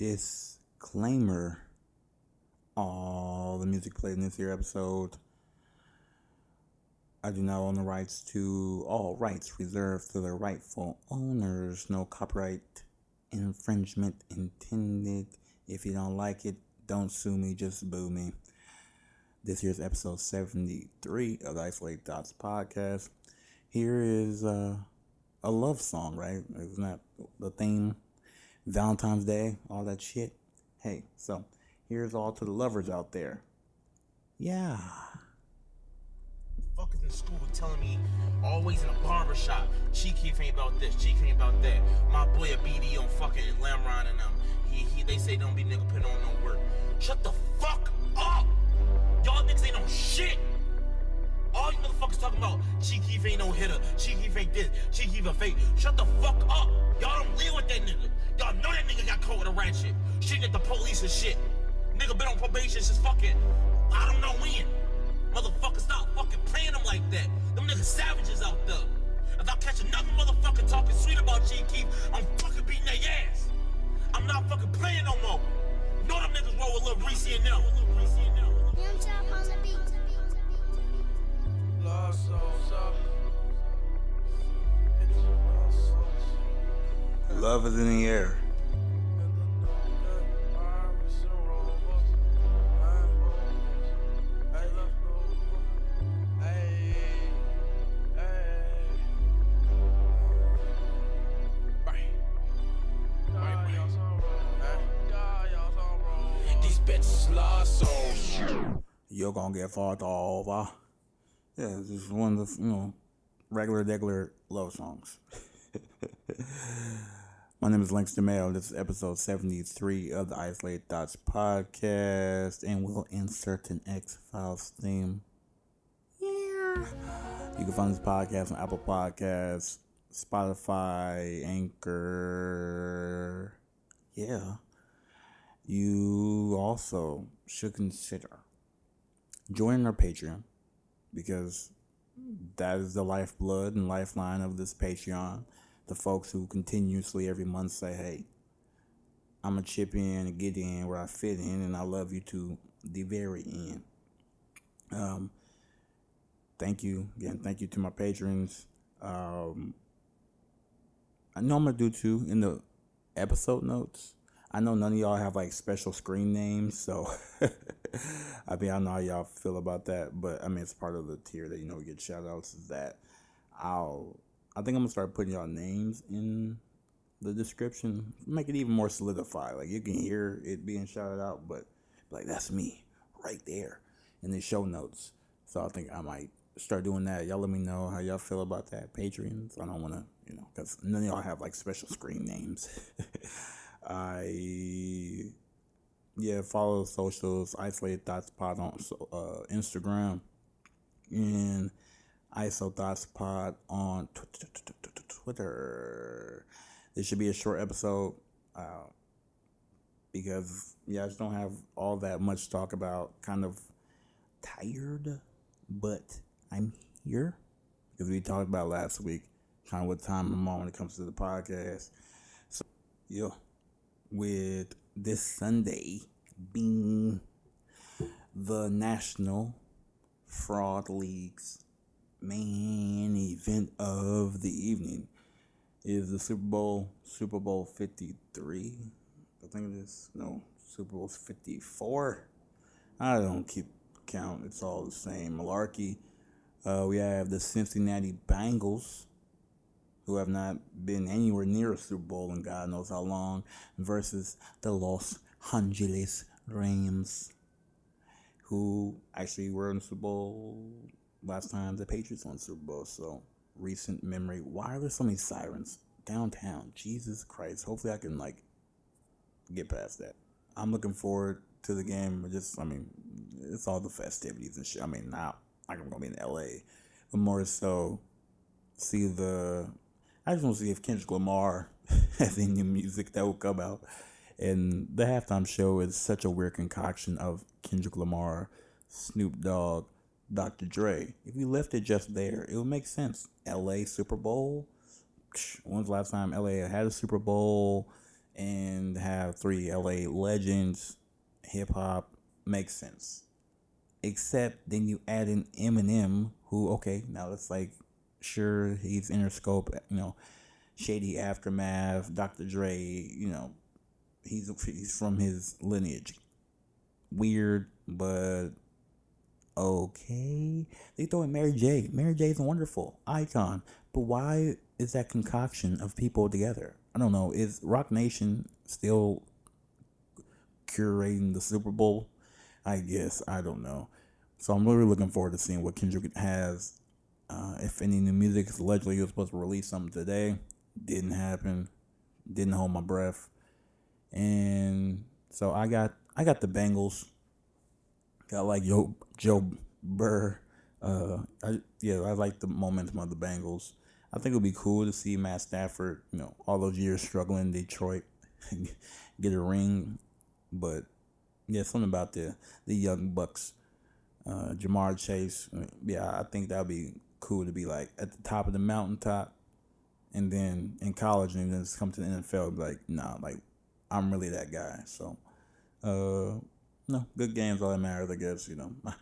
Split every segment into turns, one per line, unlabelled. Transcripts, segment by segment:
disclaimer all the music played in this here episode I do not own the rights to all rights reserved to the rightful owners. No copyright infringement intended. If you don't like it, don't sue me, just boo me. This here's episode 73 of the Isolated Thoughts podcast. Here is uh, a love song, right? Isn't that the theme? Valentine's Day, all that shit. Hey, so here's all to the lovers out there. Yeah
fuckers in school telling me always in a barber shop. She keep ain't about this, she ain't about that. My boy a BD on fucking Lamron and them. He, he they say don't be nigga putting on no work. Shut the fuck up! Y'all niggas ain't no shit! All you motherfuckers talking about Chief Keef ain't no hitter, Keef ain't this, Chief Keef a fake. Shut the fuck up! Y'all don't live with that nigga. Y'all know that nigga got caught with a ratchet. shit. Shooting at the police and shit. Nigga been on probation since fucking I don't know when. Motherfucker, stop fucking playing them like that. Them niggas savages out there. If I catch another motherfucker talking sweet about G Keith, I'm fucking beating their ass. I'm not fucking playing no more. You know them niggas roll with Lil Reese and them. Young Chop on the beat.
Love is in the air. you're gonna get fucked over. Yeah, this is one of the you know regular, regular love songs. My name is Langston Mayo. This is episode 73 of the Isolated Thoughts podcast, and we'll insert an X Files theme. Yeah. You can find this podcast on Apple Podcasts, Spotify, Anchor. Yeah. You also should consider joining our Patreon because that is the lifeblood and lifeline of this Patreon. The folks who continuously every month say, hey, I'm going to chip in and get in where I fit in, and I love you to the very end. Um, thank you again. Thank you to my patrons. Um, I know I'm gonna do two in the episode notes. I know none of y'all have like special screen names, so I mean I know how y'all feel about that, but I mean it's part of the tier that you know get shout outs is that I'll I think I'm gonna start putting y'all names in the description. Make it even more solidified. Like you can hear it being shouted out, but like that's me right there in the show notes. So I think I might start doing that. Y'all let me know how y'all feel about that. Patreons. I don't want to, you know, because none of y'all have like special screen names. I yeah follow socials isolated thoughts pod on uh, Instagram and ISO thoughts pod on Twitter. This should be a short episode uh, because yeah I just don't have all that much to talk about. Kind of tired, but I'm here because we talked about last week kind of what time I'm on when it comes to the podcast. So yeah with this Sunday being the National Fraud League's main event of the evening is the Super Bowl, Super Bowl 53. I think it is, no, Super Bowl 54. I don't keep count, it's all the same malarkey. Uh, we have the Cincinnati Bengals who have not been anywhere near a Super Bowl in God knows how long, versus the Los Angeles Rams, who actually were in Super Bowl last time the Patriots won Super Bowl. So recent memory. Why are there so many sirens downtown? Jesus Christ! Hopefully I can like get past that. I'm looking forward to the game. Just I mean, it's all the festivities and shit. I mean, like I'm gonna be in LA, but more so see the I just want to see if Kendrick Lamar has any new music that will come out. And the halftime show is such a weird concoction of Kendrick Lamar, Snoop Dogg, Dr. Dre. If you left it just there, it would make sense. LA Super Bowl. When's the last time LA had a Super Bowl? and have three LA legends, hip hop makes sense. Except then you add in Eminem, who okay, now it's like sure he's Interscope, you know, Shady Aftermath, Dr. Dre, you know, he's he's from his lineage. Weird, but okay. They throw in Mary J. Mary J is a wonderful icon, but why is that concoction of people together? I don't know. Is Roc Nation still curating the Super Bowl? I guess I don't know. So I'm really looking forward to seeing what Kendrick has. Uh, if any new music is allegedly he was supposed to release something today, didn't happen. Didn't hold my breath, and so I got I got the Bengals. Got like Joe Joe Burr. Uh, I, yeah, I like the momentum of the Bengals. I think it would be cool to see Matt Stafford, you know, all those years struggling in Detroit, get a ring. But yeah, something about the the young Bucks, uh, Ja'Marr Chase. Yeah, I think that'd be cool to be like at the top of the mountaintop, and then in college, and then come to the NFL, be like, nah, like I'm really that guy. So, uh, no, good games, all that matters, I guess. You know, my,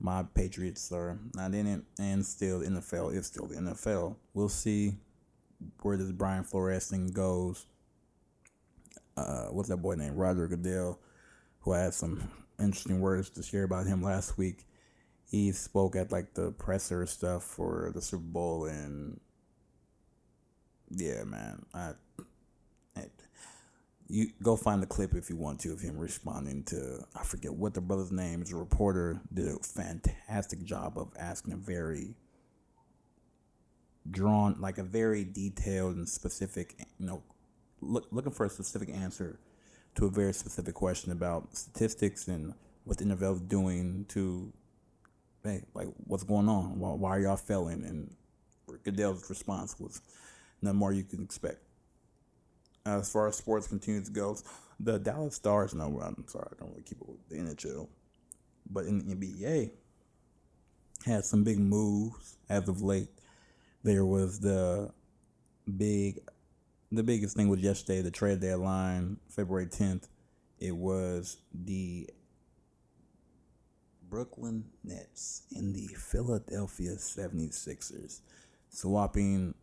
my Patriots are not in it, and still the NFL is still the NFL. We'll see where this Brian Flores thing goes. Uh, what's that boy named Roger Goodell, who had some interesting words to share about him last week. He spoke at like the presser stuff for the Super Bowl, and yeah, man, I, I you go find the clip if you want to of him responding to I forget what the brother's name is. A reporter did a fantastic job of asking a very drawn, like a very detailed and specific, you know, look, looking for a specific answer to a very specific question about statistics and what the NFL is doing to, hey, like what's going on? Why, why are y'all failing? And Goodell's response was, "None more you can expect." Uh, as far as sports continues to go, the Dallas Stars. No, I'm sorry, I don't really keep it with the NHL, but in the NBA, had some big moves as of late. There was the big, the biggest thing was yesterday, the trade deadline, February 10th. It was the Brooklyn Nets and the Philadelphia 76ers swapping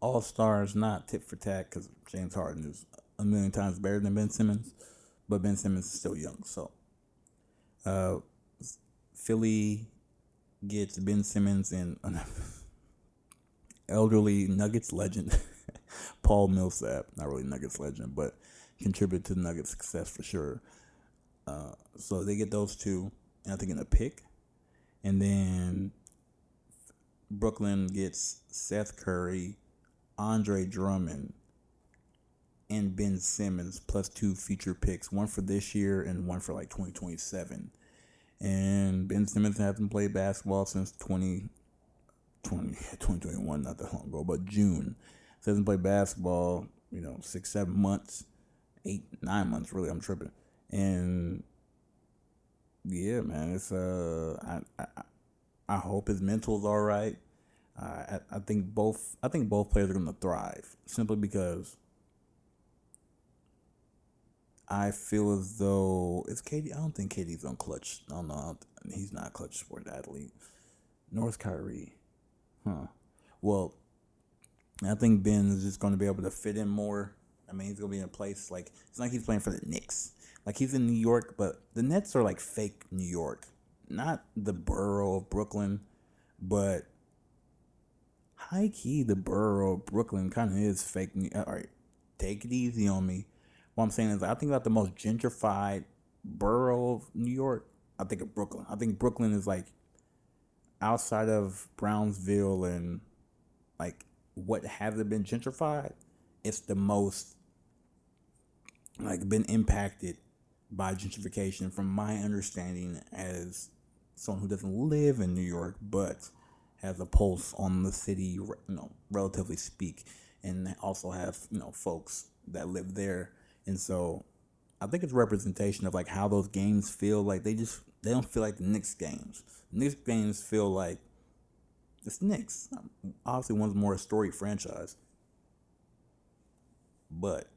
all stars, not tit for tat, because James Harden is a million times better than Ben Simmons, but Ben Simmons is still young. So, uh, Philly gets Ben Simmons and an elderly Nuggets legend, Paul Millsap. Not really Nuggets legend, but contributed to the Nuggets' success for sure. Uh, so they get those two, and I think in a pick, and then Brooklyn gets Seth Curry Andre Drummond and Ben Simmons plus two future picks, one for this year and one for like 2027. And Ben Simmons hasn't played basketball since 20, 20, 2021, not that long ago, but June. So hasn't played basketball, you know, six, seven months, eight, nine months, really. I'm tripping. And yeah, man, it's, uh, I, I, I hope his mental's all right. Uh, I, I think both I think both players are going to thrive simply because I feel as though it's KD. I don't think KD's on clutch. No, no, he's not clutch sport athlete. North Kyrie, huh? Well, I think Ben is just going to be able to fit in more. I mean, he's going to be in a place like it's like he's playing for the Knicks. Like he's in New York, but the Nets are like fake New York, not the borough of Brooklyn, but high key, the borough of Brooklyn kind of is fake. Uh, all right, take it easy on me. What I'm saying is, I think about the most gentrified borough of New York. I think of Brooklyn. I think Brooklyn is like outside of Brownsville and like what hasn't been gentrified. It's the most like been impacted by gentrification, from my understanding as someone who doesn't live in New York, but has a pulse on the city, you know, relatively speak, and also have you know folks that live there, and so I think it's representation of like how those games feel. Like they just they don't feel like the Knicks games. The Knicks games feel like it's Knicks. Obviously, one's more a storied franchise, but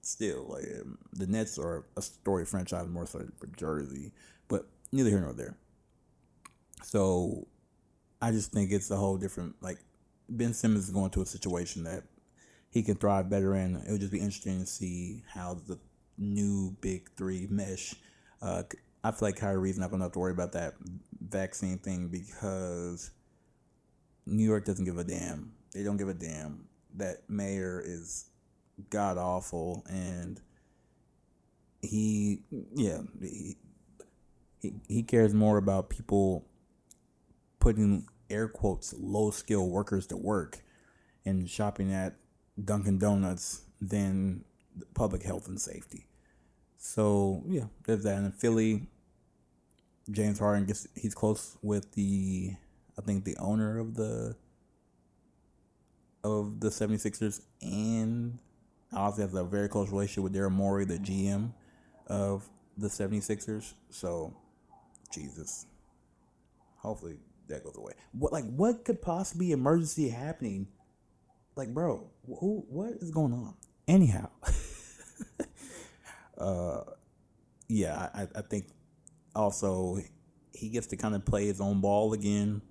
still, like um, the Nets are a story franchise more so for Jersey, but neither here nor there. So I just think it's a whole different like Ben Simmons is going to a situation that he can thrive better in. It would just be interesting to see how the new big three mesh. Uh, I feel like Kyrie's not going to have to worry about that vaccine thing because New York doesn't give a damn. They don't give a damn. That mayor is god awful, and he, yeah, he, he, he cares more about people putting air quotes low skill workers to work and shopping at Dunkin' Donuts than public health and safety. So yeah, there's that. In Philly, James Harden gets he's close with the I think the owner of the of the 76ers and also has a very close relationship with Daryl Morey, the GM of the 76ers. So Jesus. Hopefully that goes away. What like what could possibly emergency happening? Like, bro, who what is going on? Anyhow. uh yeah, I, I think also he gets to kind of play his own ball again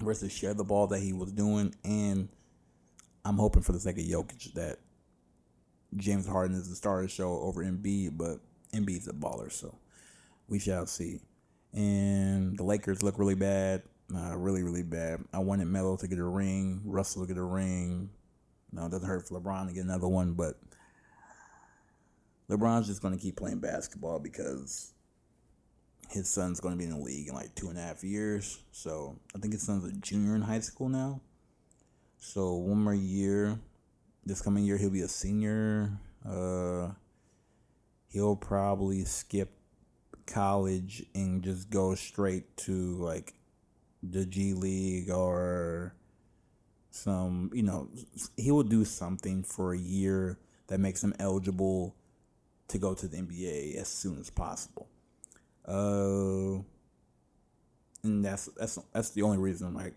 versus share the ball that he was doing. And I'm hoping for the sake of Jokic that James Harden is the star of the show over Embiid, but Embiid's a baller, so we shall see. And the Lakers look really bad, uh, really, really bad. I wanted Melo to get a ring, Russell to get a ring. No, it doesn't hurt for LeBron to get another one, but LeBron's just going to keep playing basketball because his son's going to be in the league in like two and a half years. So I think his son's a junior in high school now. So one more year. This coming year, he'll be a senior. Uh, he'll probably skip college and just go straight to like the G League or some, you know, he will do something for a year that makes him eligible to go to the NBA as soon as possible. Uh, and that's that's that's the only reason like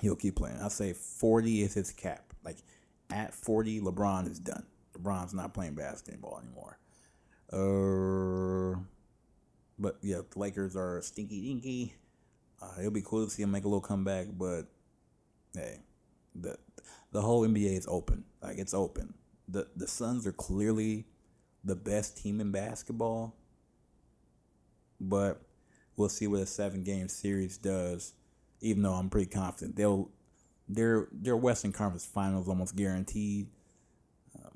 he'll keep playing. I say forty is his cap. Like at forty, LeBron is done. LeBron's not playing basketball anymore. Uh, but yeah, the Lakers are stinky dinky. Uh, it'll be cool to see him make a little comeback, but hey, the the whole NBA is open. Like it's open. the The Suns are clearly the best team in basketball but we'll see what a seven game series does. Even though I'm pretty confident they'll their their Western Conference Finals almost guaranteed. Um,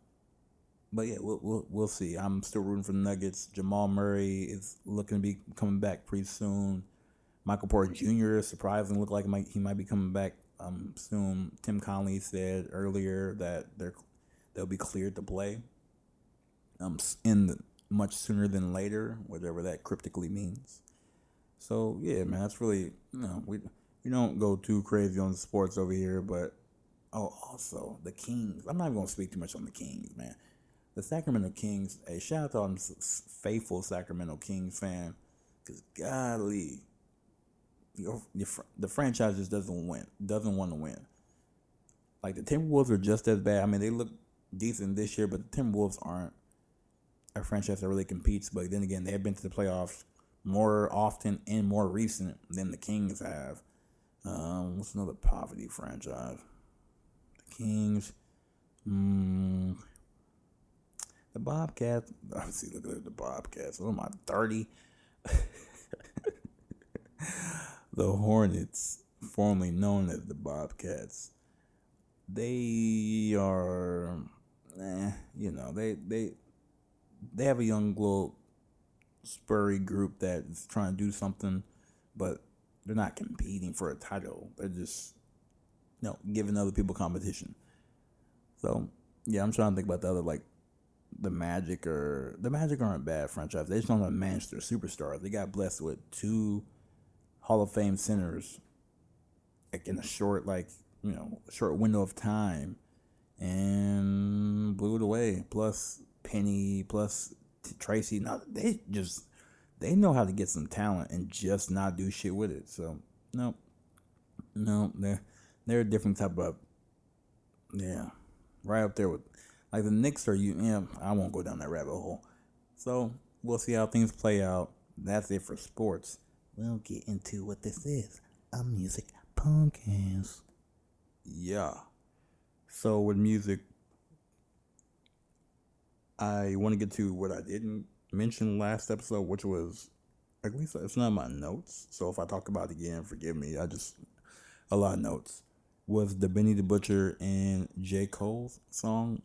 but yeah, we'll, we'll we'll see. I'm still rooting for the Nuggets. Jamal Murray is looking to be coming back pretty soon. Michael Porter Jr. surprisingly looked like he might, be coming back um, soon. Tim Connelly said earlier that they're they'll be cleared to play. Um, in the much sooner than later, whatever that cryptically means. So yeah, man, that's really you know we we don't go too crazy on sports over here, but oh, also the Kings. I'm not even gonna speak too much on the Kings, man. The Sacramento Kings. Hey, shout out to all faithful Sacramento Kings fan, because golly, your, your, the franchise just doesn't win, doesn't want to win. Like the Timberwolves are just as bad. I mean, they look decent this year, but the Timberwolves aren't a franchise that really competes. But then again, they have been to the playoffs more often and more recent than the Kings have. Um, what's another poverty franchise? The Kings. Mm, the Bobcats. see, look at the Bobcats. What am I, 30? the Hornets, formerly known as the Bobcats, they are, eh, you know, they, they, they have a young little spurry group that is trying to do something, but they're not competing for a title. They're just you know giving other people competition. So yeah, I'm trying to think about the other like the Magic or the Magic aren't bad franchise. They just don't manage their superstars. They got blessed with two Hall of Fame centers like in a short like you know short window of time and blew it away. Plus Penny plus Tracy. Now they just they know how to get some talent and just not do shit with it. So no, no, they're they're a different type of yeah, right up there with Like the Knicks are you? Yeah, I won't go down that rabbit hole. So we'll see how things play out. That's it for sports. We'll get into what this is a music podcast. Yeah. So with music, I want to get to what I didn't mention last episode, which was at least it's not my notes. So if I talk about it again, forgive me. I just a lot of notes. Was the Benny the Butcher and J. Cole's song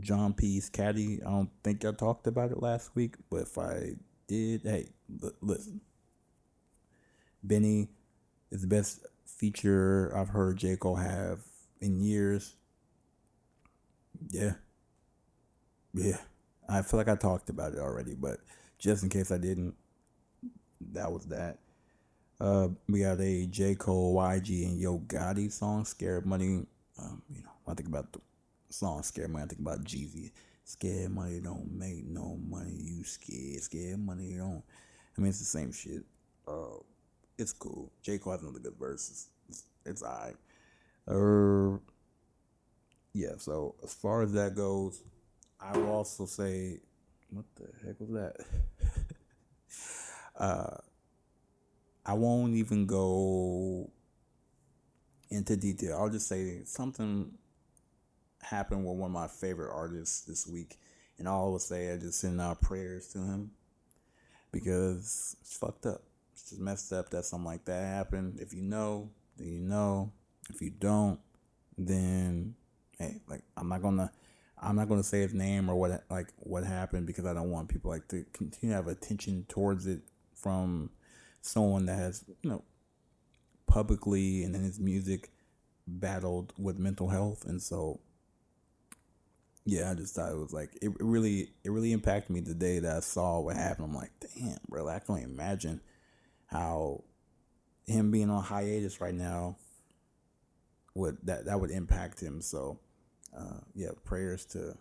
Johnny P's Caddy. I don't think I talked about it last week, but if I did, hey, l- listen. Benny is the best feature I've heard J. Cole have in years. Yeah. Yeah. I feel like I talked about it already, but just in case I didn't, that was that. Uh, we got a J. Cole, YG, and Yo Gotti song, Scared Money. Um, you know, I think about the song Scared Money, I think about Jeezy. Scared money don't make no money, you scared. Scared money don't. I mean, it's the same shit. Uh, it's cool. J. Cole has another good verse. It's, it's alright. Uh, yeah, so as far as that goes, I will also say, what the heck was that? uh, I won't even go into detail. I'll just say something happened with one of my favorite artists this week, and all I will say I just send out prayers to him because it's fucked up. It's just messed up that something like that happened. If you know, then you know. If you don't, then hey, like I'm not gonna I'm not gonna say his name or what like what happened because I don't want people like to continue to have attention towards it from someone that has you know publicly and in his music battled with mental health and so yeah, I just thought it was like it really it really impacted me the day that I saw what happened. I'm like, damn, bro, I can't imagine how him being on hiatus right now would that that would impact him. So uh, yeah, prayers to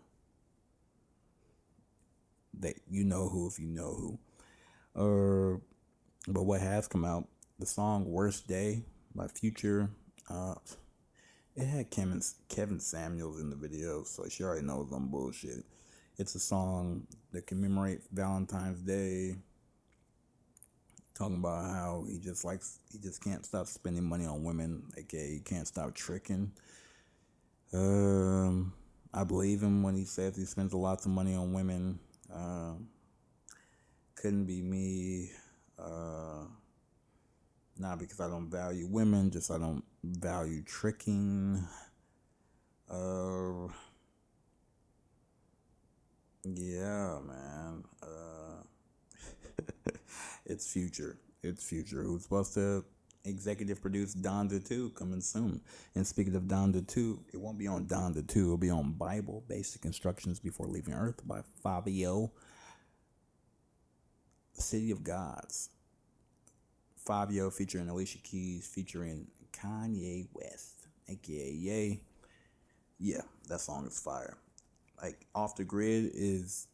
that you know who if you know who. Uh, but what has come out, the song "Worst Day" by Future. Uh, it had Kevin Kevin Samuels in the video, so she already knows I'm bullshit. It's a song that commemorates Valentine's Day, talking about how he just likes he just can't stop spending money on women, aka he can't stop tricking. Um, I believe him when he says he spends a lot of money on women. Um, couldn't be me. Uh, not because I don't value women, just I don't value tricking. Uh, yeah, man. Uh, it's future. It's future. Who's supposed to executive produce Donda 2 coming soon. And speaking of Donda 2, it won't be on Donda 2, it'll be on Bible Basic Instructions Before Leaving Earth by Fivio. City of Gods. Fivio featuring Alicia Keys, featuring Kanye West, aka Ye. Yeah, that song is fire. Like Off the Grid is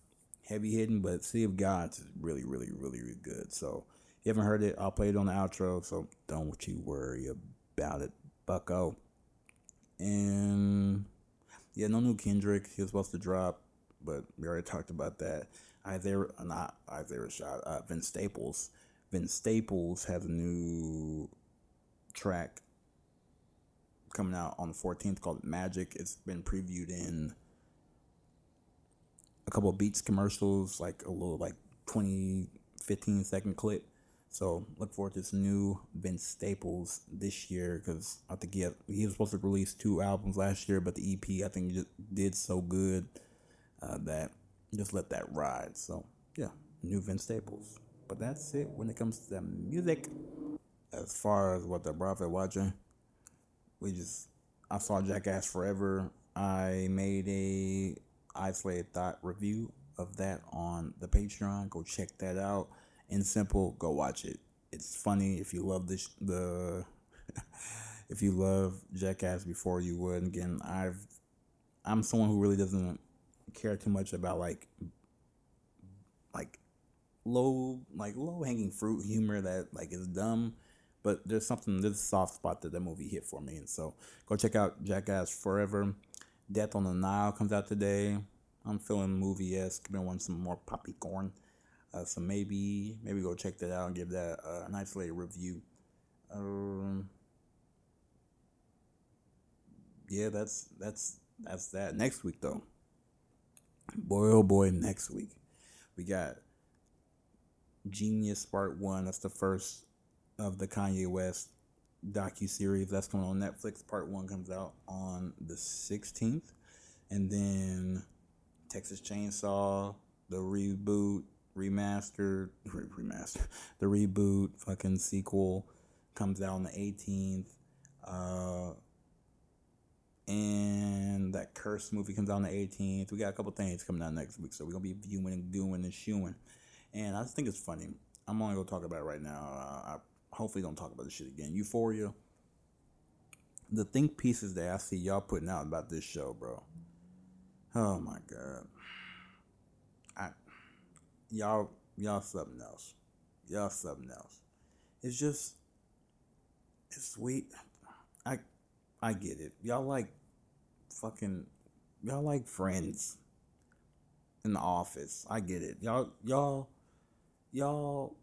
heavy hitting, but City of Gods is really, really, really, really good. So if you haven't heard it, I'll play it on the outro. So don't you worry about it, Bucko. And yeah, no new Kendrick. He was supposed to drop, but we already talked about that. Isaiah, not Isaiah Rashad, uh, Vince Staples. Vince Staples has a new track coming out on the 14th called Magic. It's been previewed in a couple of Beats commercials, like a little like 20, 15 second clip. So look forward to this new Vince Staples this year because I think he had, he was supposed to release two albums last year, but the EP I think just did so good uh, that just let that ride. So yeah, new Vince Staples. But that's it when it comes to the music. As far as what the prophet watching, we just I saw Jackass Forever. I made a isolated thought review of that on the Patreon. Go check that out. In simple, go watch it. It's funny if you love this the if you love Jackass before you would. Again, I've I'm someone who really doesn't care too much about like like low like low hanging fruit humor that like is dumb but there's something there's a soft spot that the movie hit for me and so go check out jackass forever Death on the Nile comes out today. I'm feeling movie esque. Been wanting some more popcorn. corn. Uh, so maybe maybe go check that out and give that a nice little review. Um, yeah, that's that's that's that. Next week though, boy oh boy, next week we got Genius Part One. That's the first of the Kanye West docu series that's coming on Netflix. Part One comes out on the sixteenth, and then Texas Chainsaw, the reboot, remastered, re- remastered, the reboot, fucking sequel comes out on the eighteenth. Uh, and that curse movie comes out on the 18th. We got a couple things coming out next week, so we're gonna be viewing and doing and shooing. And I just think it's funny. I'm only gonna talk about it right now. Uh, I hopefully don't talk about this shit again. Euphoria. The think pieces that I see y'all putting out about this show, bro. Oh my god. I y'all y'all something else. Y'all something else. It's just it's sweet. I I get it. Y'all like fucking y'all like friends in the office. I get it. Y'all y'all y'all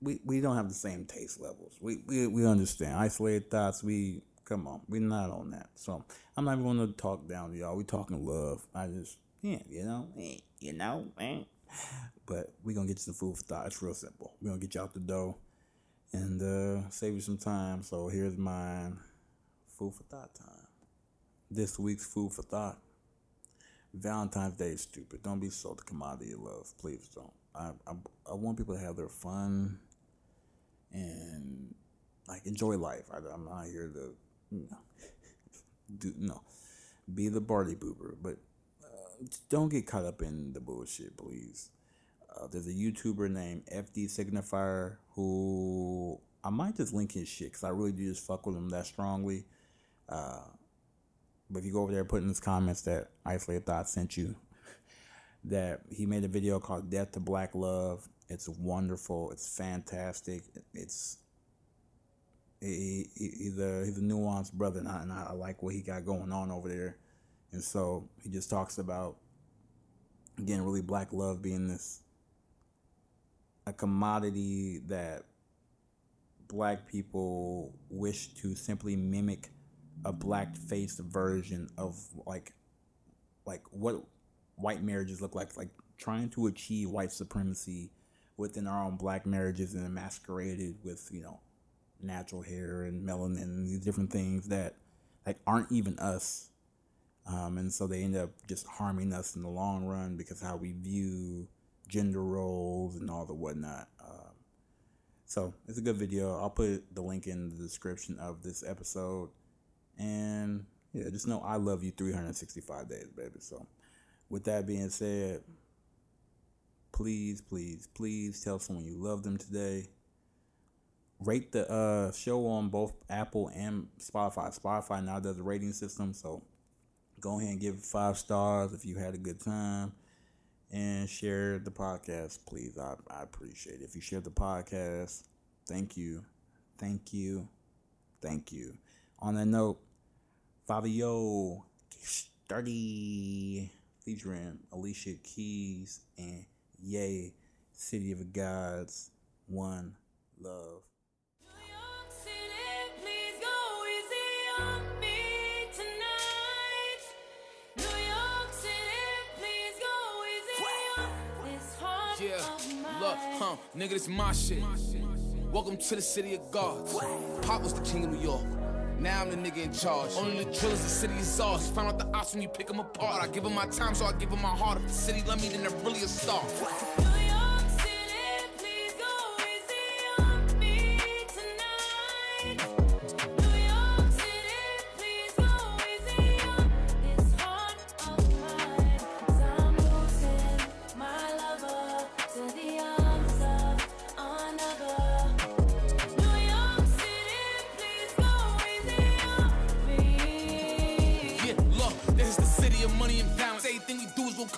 we we don't have the same taste levels. We we, we understand. Isolated thoughts, we come on. We're not on that. So I'm not even gonna talk down to y'all. We talking love. I just yeah, you know, eh, you know, eh. But we gonna get you some food for thought. It's real simple. we gonna get you out the dough and uh, save you some time. So here's mine food for thought time. This week's food for thought. Valentine's Day is stupid. Don't be sold the commodity of love. Please don't. I, I, I want people to have their fun and like enjoy life. I, am not here to do no be the party boober, but uh, don't get caught up in the bullshit, please. Uh, there's a YouTuber named FD Signifier who I might just link his shit because I really do just fuck with him that strongly. Uh, but if you go over there, put in his comments that Isolated Thoughts sent you, that he made a video called Death to Black Love. It's wonderful. It's fantastic. It's he, he, he's a he's a nuanced brother, and I, and I like what he got going on over there. And so he just talks about again, really black love being this a commodity that black people wish to simply mimic a black faced version of like like what white marriages look like like trying to achieve white supremacy within our own black marriages and masqueraded with you know natural hair and melanin and these different things that like aren't even us. Um, and so they end up just harming us in the long run because how we view gender roles and all the whatnot. Um, so it's a good video. I'll put the link in the description of this episode. And yeah, just know I love you 365 days, baby. So, with that being said, please, please, please tell someone you love them today. Rate the uh, show on both Apple and Spotify. Spotify now does a rating system, so go ahead and give it five stars if you had a good time. And share the podcast, please. I, I appreciate it. If you share the podcast, thank you. Thank you. Thank you. On that note, Fivio Sturdy featuring Alicia Keys and Ye, City of Gods, One Love. New
York City, please go easy on me tonight. New York City, please go easy. It's hard.
Yeah, look, huh, nigga, this my shit. Welcome to the city of gods. Pop was the king of New York. Now I'm the nigga in charge. Only the drillers, the city is ours. Found out the ops when you pick them apart. I give them my time, so I give them my heart. If the city love me, then they're really a star.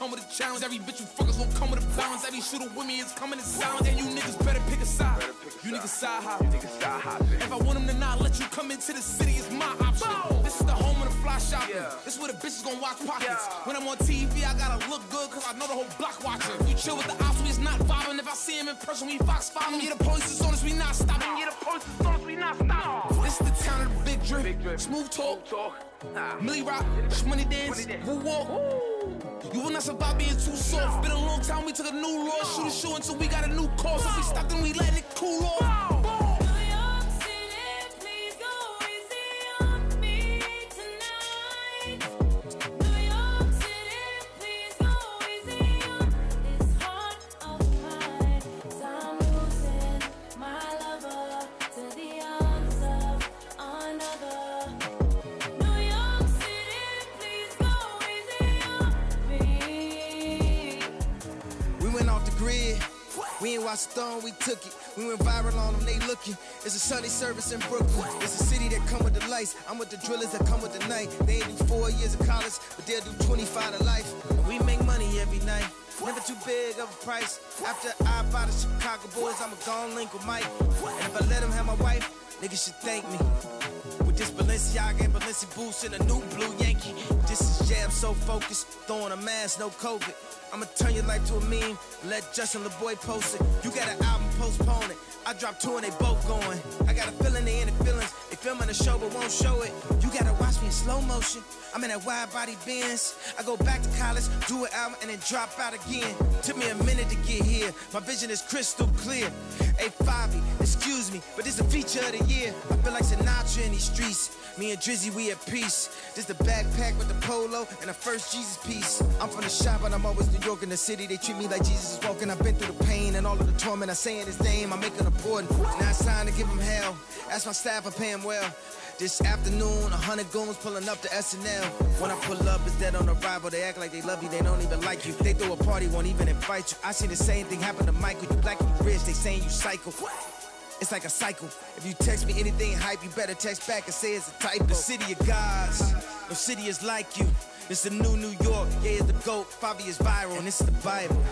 come with a challenge. Every bitch you fuckers gon' come with a balance. Every
shooter with me is coming in silence. And you niggas better pick a side. Pick a you niggas side hop. If I want them to not let you come into the city, it's my option. This is the home of the fly shopping. Yeah. This is where the bitches gon' watch pockets. Yeah. When I'm on TV, I gotta look good, cause I know the whole block watching. You chill with the ops, we is not vibing. If I see him in person, we box following. Yeah, the police as on as we not stopping. Get the police as on as we not stopping. This is the town of the big drip. Big drip. Smooth talk. Smooth talk. Nah. Millie Rock, Money Dance, Woo Walk. Woo. You will not survive being too soft. Been a long time, we took a new law. Shoot a shoe until we got a new cause. If we stop, then we let it cool off. We took it. We went viral on them, they looking. It's a Sunday service in Brooklyn. It's a city that come with the lights. I'm with the drillers that come with the night. They ain't do four years of college, but they'll do 25 to life. And we make money every night. Never too big of a price. After I buy the Chicago boys, I'ma go link with Mike. And if I let him have my wife, niggas should thank me. This Balenciaga and Balenci boots and a new blue Yankee. This is jam so focused, throwing a mask, no COVID. I'ma turn your life to a meme. Let Justin Laboy post it. You got an album, postpone it. I drop two and they both going. I got a feeling they in the feelings. They filming the show but won't show it. You me in slow motion. I'm in that wide body Benz. I go back to college, do an album, and then drop out again. Took me a minute to get here. My vision is crystal clear. Hey, Fivi, excuse me, but this a feature of the year. I feel like Sinatra in these streets. Me and Drizzy, we at peace. This the backpack with the polo and the first Jesus piece. I'm from the shop, but I'm always New York in the city. They treat me like Jesus is walking. I've been through the pain and all of the torment. I say in his name, I make it important. Now it's time to give him hell. Ask my staff, I pay him well. This afternoon, a hundred goons pulling up to SNL. When I pull up, it's dead on arrival. They act like they love you, they don't even like you. They throw a party, won't even invite you. I seen the same thing happen to Michael. You black you rich, they saying you psycho. It's like a cycle. If you text me anything hype, you better text back and say it's a typo. The city of gods, no city is like you. It's the new New York, yeah, it's the GOAT. Fivi is viral, and it's the Bible.